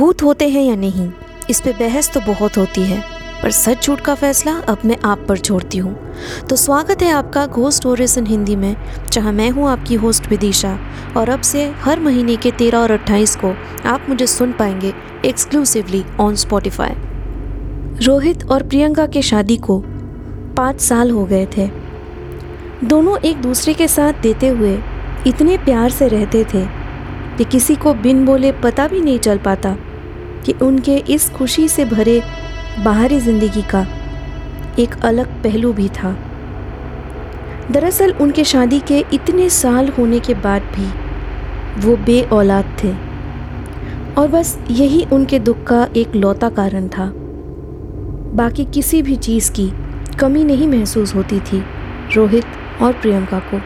भूत होते हैं या नहीं, इस पे बहस तो बहुत होती है, पर सच झूठ का फैसला अब मैं आप पर छोड़ती हूँ। तो स्वागत है आपका घोस्ट इन हिंदी में, जहाँ मैं हूँ आपकी होस्ट विदिशा, और अब से हर महीने के तेरह और अट्ठाईस को आप मुझे सुन पाएँगे एक्सक्लूसिवली ऑन स्पॉटिफाई रोहित और प्रियंका के शादी को पाँच साल हो गए थे। दोनों एक दूसरे के साथ देते हुए इतने प्यार से रहते थे कि किसी को बिन बोले पता भी नहीं चल पाता। कि उनके इस खुशी से भरे बाहरी ज़िंदगी का एक अलग पहलू भी था। दरअसल उनके शादी के इतने साल होने के बाद भी वो बे औलाद थे। और बस यही उनके दुख का एक लौता कारण था। बाकी किसी भी चीज़ की कमी नहीं महसूस होती थी रोहित और प्रियंका को।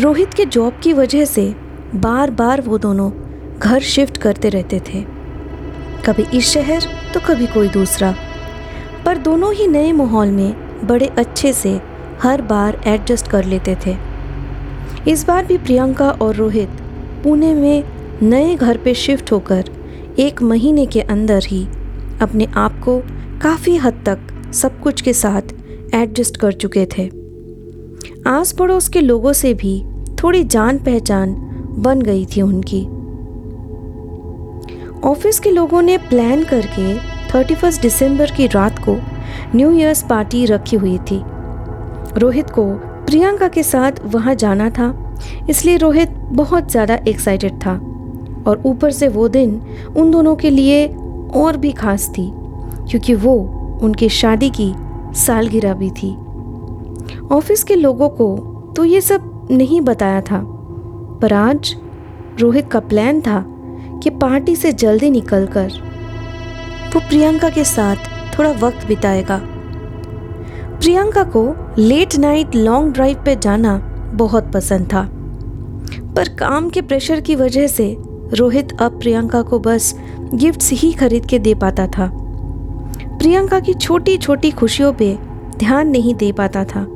रोहित के जॉब की वजह से बार बार वो दोनों घर शिफ्ट करते रहते थे। कभी इस शहर तो कभी कोई दूसरा। पर दोनों ही नए माहौल में बड़े अच्छे से हर बार एडजस्ट कर लेते थे। इस बार भी प्रियंका और रोहित पुणे में नए घर पे शिफ्ट होकर एक महीने के अंदर ही अपने आप को काफ़ी हद तक सब कुछ के साथ एडजस्ट कर चुके थे। आस पड़ोस के लोगों से भी थोड़ी जान पहचान बन गई थी उनकी। ऑफ़िस के लोगों ने प्लान करके 31 दिसंबर की रात को न्यू ईयर्स पार्टी रखी हुई थी। रोहित को प्रियंका के साथ वहाँ जाना था, इसलिए रोहित बहुत ज़्यादा एक्साइटेड था और ऊपर से वो दिन उन दोनों के लिए और भी खास थी, क्योंकि वो उनकी शादी की सालगिरह भी थी। ऑफ़िस के लोगों को तो ये सब नहीं बताया था, पर आज रोहित का प्लान था कि पार्टी से जल्दी निकलकर, वो प्रियंका के साथ थोड़ा वक्त बिताएगा। प्रियंका को लेट नाइट लॉन्ग ड्राइव पे जाना बहुत पसंद था। पर काम के प्रेशर की वजह से रोहित अब प्रियंका को बस गिफ्ट्स ही खरीद के दे पाता था। प्रियंका की छोटी छोटी खुशियों पे ध्यान नहीं दे पाता था।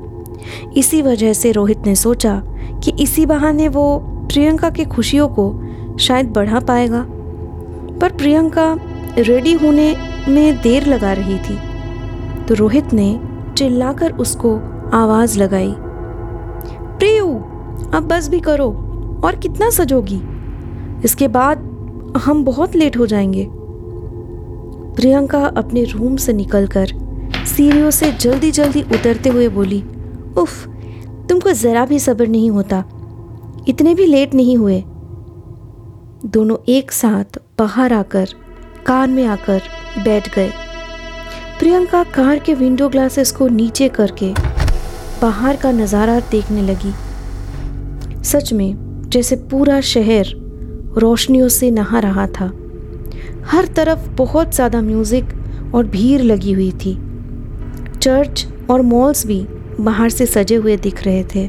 इसी वजह से रोहित ने सोचा कि इसी बहाने वो प्रियंका की खुशियों को शायद बढ़ा पाएगा। पर प्रियंका रेडी होने में देर लगा रही थी तो रोहित ने चिल्लाकर उसको आवाज़ लगाई, प्रियू, अब बस भी करो, और कितना सजोगी। इसके बाद हम बहुत लेट हो जाएँगे। प्रियंका अपने रूम से निकलकर सीढ़ियों से जल्दी जल्दी उतरते हुए बोली, उफ, तुमको ज़रा भी सब्र नहीं होता। इतने भी लेट नहीं हुए। दोनों एक साथ बाहर आकर, कार में आकर बैठ गए। प्रियंका कार के विंडो ग्लासेस को नीचे करके बाहर का नज़ारा देखने लगी। सच में, जैसे पूरा शहर रोशनियों से नहा रहा था। हर तरफ़ बहुत ज़्यादा म्यूज़िक और भीड़ लगी हुई थी। चर्च और मॉल्स भी बाहर से सजे हुए दिख रहे थे।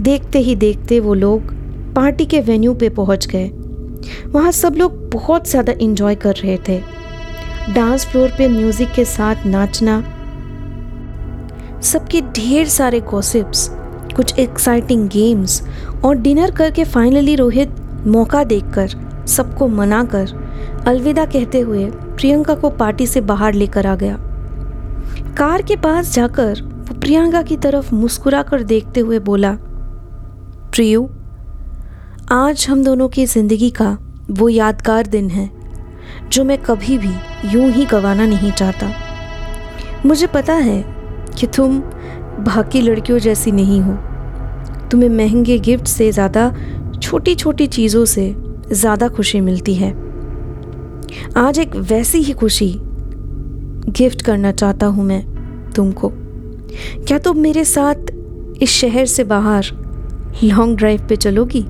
देखते ही देखते वो लोग पार्टी के वेन्यू पे पहुँच गए। वहाँ सब लोग बहुत ज़्यादा इंजॉय कर रहे थे। डांस फ्लोर पे म्यूज़िक के साथ नाचना, सबके ढेर सारे गॉसिप्स कुछ एक्साइटिंग गेम्स और डिनर करके फाइनली रोहित मौका देखकर, सबको मनाकर अलविदा कहते हुए प्रियंका को पार्टी से बाहर लेकर आ गया। कार के पास जाकर वो प्रियंका की तरफ़ मुस्कुरा कर देखते हुए बोला, प्रियू आज हम दोनों की ज़िंदगी का वो यादगार दिन है, जो मैं कभी भी यूँ ही गंवाना नहीं चाहता। मुझे पता है कि तुम बाकी लड़कियों जैसी नहीं हो। तुम्हें महँगे गिफ्ट से ज़्यादा छोटी छोटी चीज़ों से ज़्यादा खुशी मिलती है। आज एक वैसी ही खुशी गिफ्ट करना चाहता हूँ मैं तुमको। क्या तुम मेरे साथ इस शहर से बाहर लॉन्ग ड्राइव पे चलोगी?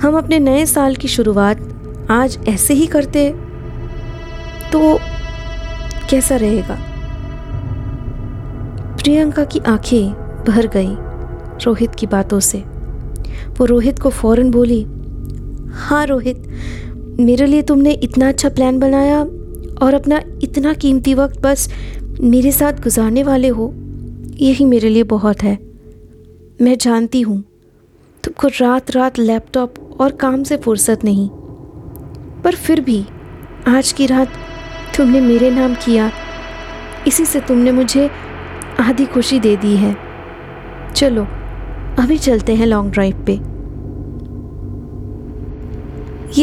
हम अपने नए साल की शुरुआत आज ऐसे ही करते तो कैसा रहेगा? प्रियंका की आँखें भर गई रोहित की बातों से। वो रोहित को फ़ौरन बोली हाँ रोहित, मेरे लिए तुमने इतना अच्छा प्लान बनाया और अपना इतना कीमती वक्त बस मेरे साथ गुजारने वाले हो। यही मेरे लिए बहुत है। मैं जानती हूँ तुमको रात रात लैपटॉप और काम से फुर्सत नहीं। पर फिर भी, आज की रात तुमने मेरे नाम किया। इसी से तुमने मुझे आधी खुशी दे दी है। चलो, अभी चलते हैं लॉन्ग ड्राइव पे।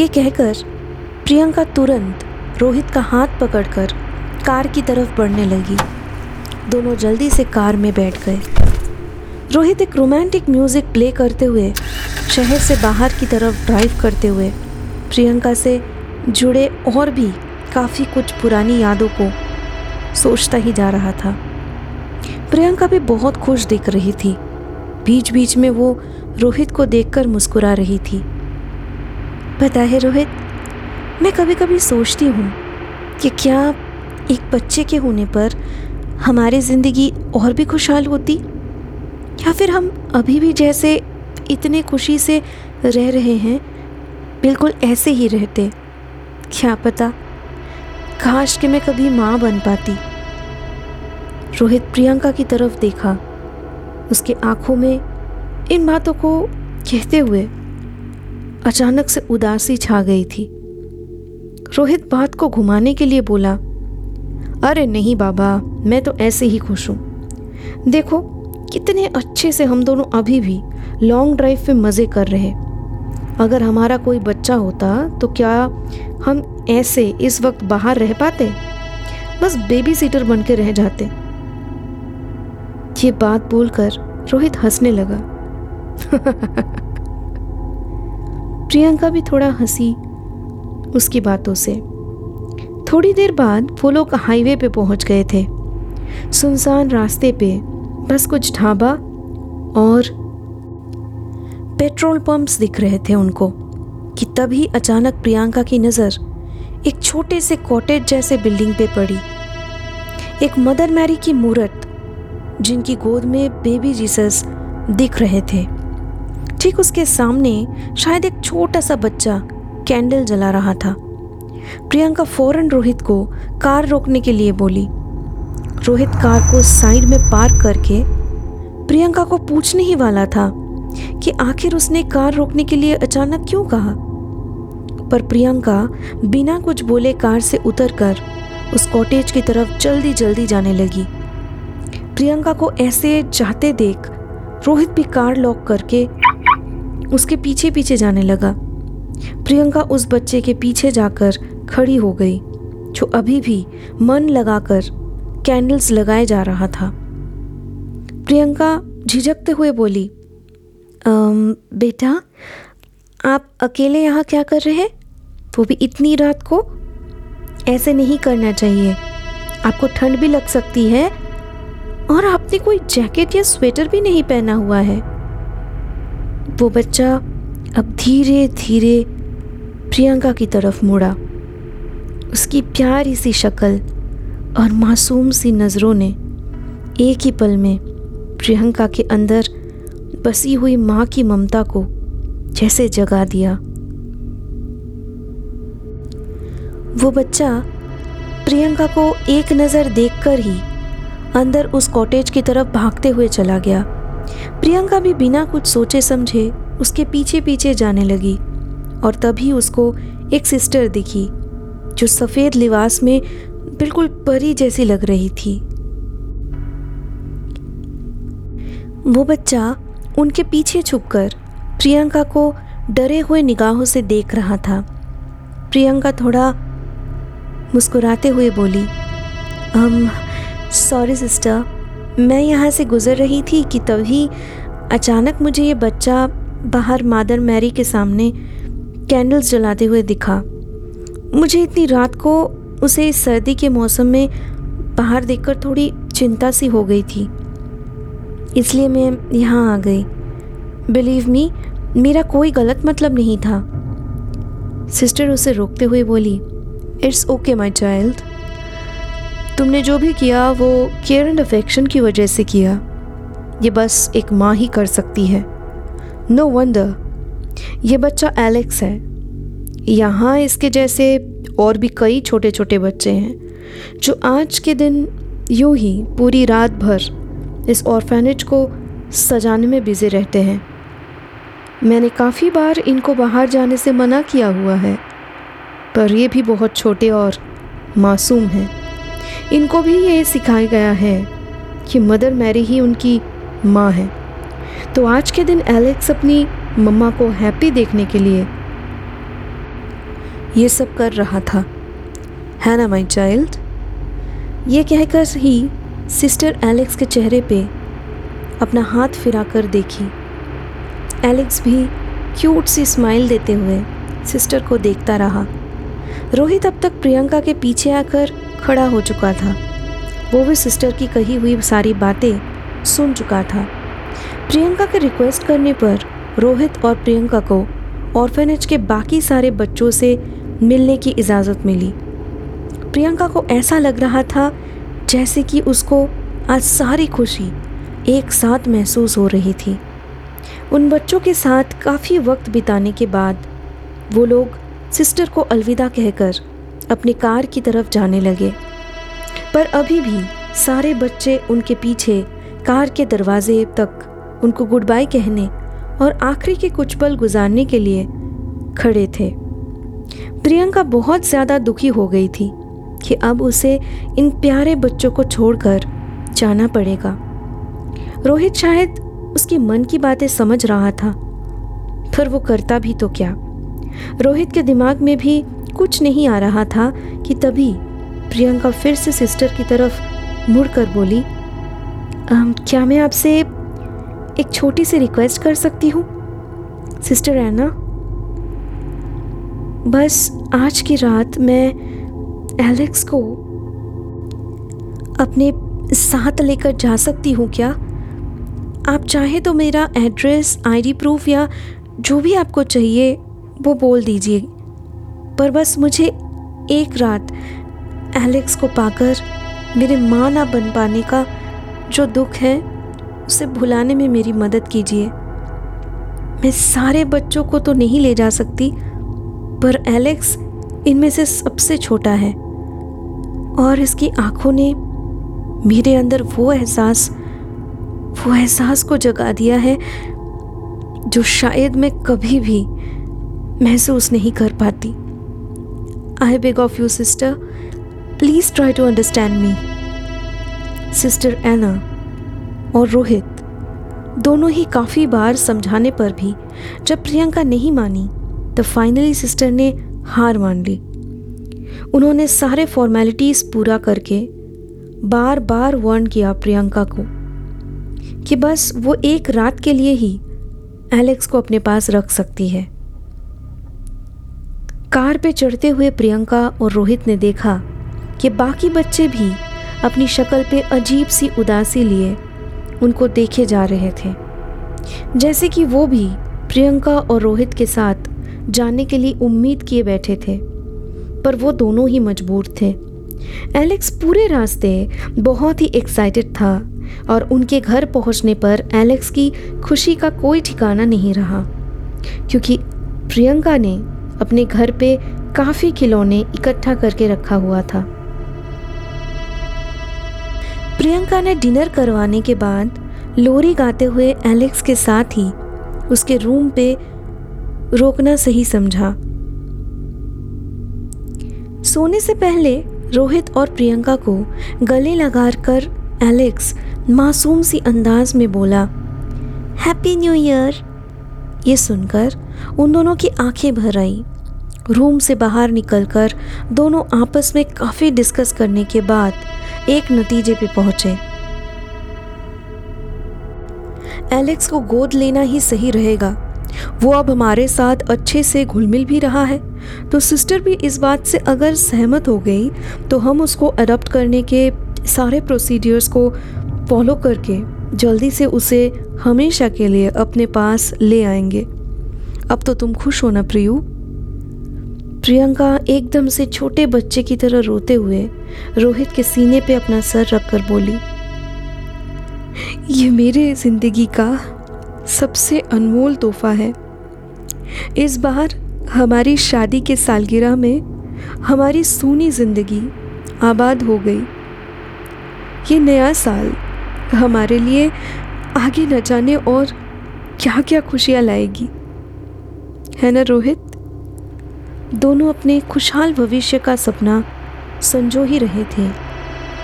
ये कहकर, प्रियंका तुरंत रोहित का हाथ पकड़कर कार की तरफ़ बढ़ने लगी। दोनों जल्दी से कार में बैठ गए। रोहित एक रोमांटिक म्यूज़िक प्ले करते हुए शहर से बाहर की तरफ़ ड्राइव करते हुए प्रियंका से जुड़े और भी काफ़ी कुछ पुरानी यादों को सोचता ही जा रहा था। प्रियंका भी बहुत खुश दिख रही थी। बीच बीच में वो रोहित को देखकर मुस्कुरा रही थी। पता है रोहित, मैं कभी कभी सोचती हूँ कि क्या एक बच्चे के होने पर हमारी ज़िंदगी और भी खुशहाल होती? या फिर हम अभी भी जैसे इतने खुशी से रह रहे हैं? बिल्कुल ऐसे ही रहते। क्या पता? काश कि मैं कभी माँ बन पाती। रोहित प्रियंका की तरफ़ देखा। उसके आँखों में इन बातों को कहते हुए अचानक से उदासी छा गई थी। रोहित बात को घुमाने के लिए बोला, अरे नहीं बाबा, मैं तो ऐसे ही खुश हूँ। देखो कितने अच्छे से हम दोनों अभी भी लॉन्ग ड्राइव पे मज़े कर रहे अगर हमारा कोई बच्चा होता तो क्या हम ऐसे इस वक्त बाहर रह पाते? बस बेबी सीटर बन के रह जाते। ये बात बोलकर रोहित हंसने लगा। प्रियंका भी थोड़ा हँसी उसकी बातों से। थोड़ी देर बाद वो लोग हाईवे पे पहुँच गए थे। सुनसान रास्ते पे बस कुछ ढाबा और पेट्रोल पंप्स दिख रहे थे उनको, कि तभी अचानक प्रियंका की नज़र एक छोटे से कॉटेज जैसे बिल्डिंग पे पड़ी। एक मदर मैरी की मूर्त, जिनकी गोद में बेबी जीसस दिख रहे थे। ठीक उसके सामने शायद एक छोटा सा बच्चा कैंडल जला रहा था। प्रियंका फ़ौरन रोहित को कार रोकने के लिए बोली रोहित कार को साइड में पार्क करके प्रियंका को पूछने ही वाला था कि आखिर उसने कार रोकने के लिए अचानक क्यों कहा? पर प्रियंका बिना कुछ बोले कार से उतरकर उस कॉटेज की तरफ़ जल्दी जल्दी जाने लगी। प्रियंका को ऐसे चाहते देख रोहित भी कार लॉक करके उसके पीछे पीछे जाने लगा। प्रियंका उस बच्चे के पीछे जाकर खड़ी हो गई, जो अभी भी मन लगाकर कैंडल्स लगाए जा रहा था। प्रियंका झिझकते हुए बोली बेटा, आप अकेले यहाँ क्या कर रहे हैं? वो भी इतनी रात को? ऐसे नहीं करना चाहिए। आपको ठंड भी लग सकती है और आपने कोई जैकेट या स्वेटर भी नहीं पहना हुआ है। वो बच्चा अब धीरे धीरे प्रियंका की तरफ़ मुड़ा। उसकी प्यारी सी शक्ल और मासूम सी नज़रों ने एक ही पल में प्रियंका के अंदर बसी हुई माँ की ममता को जैसे जगा दिया। वो बच्चा प्रियंका को एक नज़र देखकर ही अंदर उस कॉटेज की तरफ़ भागते हुए चला गया। प्रियंका भी बिना कुछ सोचे समझे उसके पीछे पीछे जाने लगी और तभी उसको एक सिस्टर दिखी, जो सफ़ेद लिबास में बिल्कुल परी जैसी लग रही थी। वो बच्चा उनके पीछे छुपकर प्रियंका को डरे हुए निगाहों से देख रहा था। प्रियंका थोड़ा मुस्कुराते हुए बोली हम सॉरी सिस्टर मैं यहाँ से गुज़र रही थी कि तभी अचानक मुझे ये बच्चा बाहर मादर मैरी के सामने कैंडल्स जलाते हुए दिखा। मुझे इतनी रात को उसे इस सर्दी के मौसम में बाहर देखकर थोड़ी चिंता सी हो गई थी। इसलिए मैं यहाँ आ गई। बिलीव मी मेरा कोई गलत मतलब नहीं था। सिस्टर उसे रोकते हुए बोली इट्स ओके माई चाइल्ड तुमने जो भी किया, वो केयर एंड अफेक्शन की वजह से किया। ये बस एक माँ ही कर सकती है। नो no वंडर ये बच्चा एलेक्स है। यहाँ इसके जैसे और भी कई छोटे छोटे बच्चे हैं, जो आज के दिन यूँ ही पूरी रात भर इस ऑर्फेनेज को सजाने में बिज़ी रहते हैं। मैंने काफ़ी बार इनको बाहर जाने से मना किया हुआ है, पर ये भी बहुत छोटे और मासूम हैं। इनको भी ये सिखाया गया है कि मदर मैरी ही उनकी माँ है। तो आज के दिन एलेक्स अपनी मम्मा को हैप्पी देखने के लिए ये सब कर रहा था। है ना माई चाइल्ड ये कहकर ही सिस्टर एलेक्स के चेहरे पे अपना हाथ फिराकर देखी। एलेक्स भी क्यूट सी स्माइल देते हुए सिस्टर को देखता रहा। रोहित अब तक प्रियंका के पीछे आकर खड़ा हो चुका था। वो भी सिस्टर की कही हुई सारी बातें सुन चुका था। प्रियंका के रिक्वेस्ट करने पर रोहित और प्रियंका को ऑर्फेनेज के बाकी सारे बच्चों से मिलने की इजाज़त मिली। प्रियंका को ऐसा लग रहा था जैसे कि उसको आज सारी खुशी एक साथ महसूस हो रही थी। उन बच्चों के साथ काफ़ी वक्त बिताने के बाद वो लोग सिस्टर को अलविदा कहकर अपने कार की तरफ़ जाने लगे। पर अभी भी सारे बच्चे उनके पीछे कार के दरवाजे तक उनको गुड बाय कहने और आखिरी के कुछ पल गुजारने के लिए खड़े थे। प्रियंका बहुत ज़्यादा दुखी हो गई थी कि अब उसे इन प्यारे बच्चों को छोड़कर जाना पड़ेगा। रोहित शायद उसकी मन की बातें समझ रहा था, पर वो करता भी तो क्या। रोहित के दिमाग में भी कुछ नहीं आ रहा था कि तभी प्रियंका फिर से सिस्टर की तरफ़ मुड़कर बोली क्या मैं आपसे एक छोटी सी रिक्वेस्ट कर सकती हूँ? सिस्टर एना बस आज की रात मैं एलेक्स को अपने साथ लेकर जा सकती हूँ क्या? आप चाहे तो मेरा एड्रेस, आईडी प्रूफ या जो भी आपको चाहिए, वो बोल दीजिए। पर बस मुझे एक रात एलेक्स को पाकर मेरे माँ ना बन पाने का जो दुख है, उसे भुलाने में मेरी मदद कीजिए। मैं सारे बच्चों को तो नहीं ले जा सकती। पर एलेक्स इनमें से सबसे छोटा है। और इसकी आँखों ने मेरे अंदर वो एहसास वो एहसास को जगा दिया है जो शायद मैं कभी भी महसूस नहीं कर पाती। I beg of you sister please try to understand me sister Ena और रोहित दोनों ही काफ़ी बार समझाने पर भी, जब प्रियंका नहीं मानी तो फाइनली सिस्टर ने हार मान ली। उन्होंने सारे फॉर्मेलिटीज़ पूरा करके बार बार वार्न किया प्रियंका को कि बस वो एक रात के लिए ही एलेक्स को अपने पास रख सकती है। कार पे चढ़ते हुए प्रियंका और रोहित ने देखा कि बाकी बच्चे भी अपनी शक्ल पे अजीब सी उदासी लिए उनको देखे जा रहे थे। जैसे कि वो भी प्रियंका और रोहित के साथ जाने के लिए उम्मीद किए बैठे थे, पर वो दोनों ही मजबूर थे। एलेक्स पूरे रास्ते बहुत ही एक्साइटेड था और उनके घर पहुँचने पर एलेक्स की खुशी का कोई ठिकाना नहीं रहा, क्योंकि प्रियंका ने अपने घर पे काफ़ी खिलौने इकट्ठा करके रखा हुआ था। प्रियंका ने डिनर करवाने के बाद लोरी गाते हुए एलेक्स के साथ ही उसके रूम पे रोकना सही समझा। सोने से पहले रोहित और प्रियंका को गले लगाकर एलेक्स मासूम सी अंदाज में बोला, हैप्पी न्यू ईयर। ये सुनकर उन दोनों की आँखें भर आई। रूम से बाहर निकलकर दोनों आपस में काफ़ी डिस्कस करने के बाद एक नतीजे पे पहुँचे। एलेक्स को गोद लेना ही सही रहेगा। वो अब हमारे साथ अच्छे से घुल मिल भी रहा है। तो सिस्टर भी इस बात से अगर सहमत हो गई तो हम उसको अडॉप्ट करने के सारे प्रोसीडियर्स को फॉलो करके जल्दी से उसे हमेशा के लिए अपने पास ले आएँगे। अब तो तुम खुश हो ना प्रियू? प्रियंका एकदम से छोटे बच्चे की तरह रोते हुए रोहित के सीने पे अपना सर रखकर बोली, ये मेरे ज़िंदगी का सबसे अनमोल तोहफा है। इस बार हमारी शादी के सालगिरह में हमारी सूनी ज़िंदगी आबाद हो गई। ये नया साल हमारे लिए आगे न जाने और क्या क्या खुशियाँ लाएगी। है ना रोहित? दोनों अपने खुशहाल भविष्य का सपना संजो ही रहे थे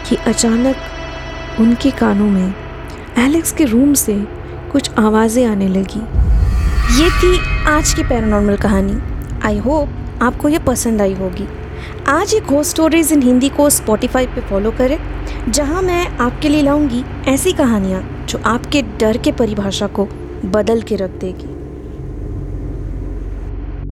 कि अचानक उनके कानों में एलेक्स के रूम से कुछ आवाज़ें आने लगी। ये थी आज की पैरानॉर्मल कहानी। आई होप आपको ये पसंद आई होगी। आज एक घोस्ट स्टोरीज इन हिंदी को स्पॉटिफाई पे फॉलो करें, जहाँ मैं आपके लिए लाऊँगी ऐसी कहानियाँ जो आपके डर के परिभाषा को बदल के रख देगी।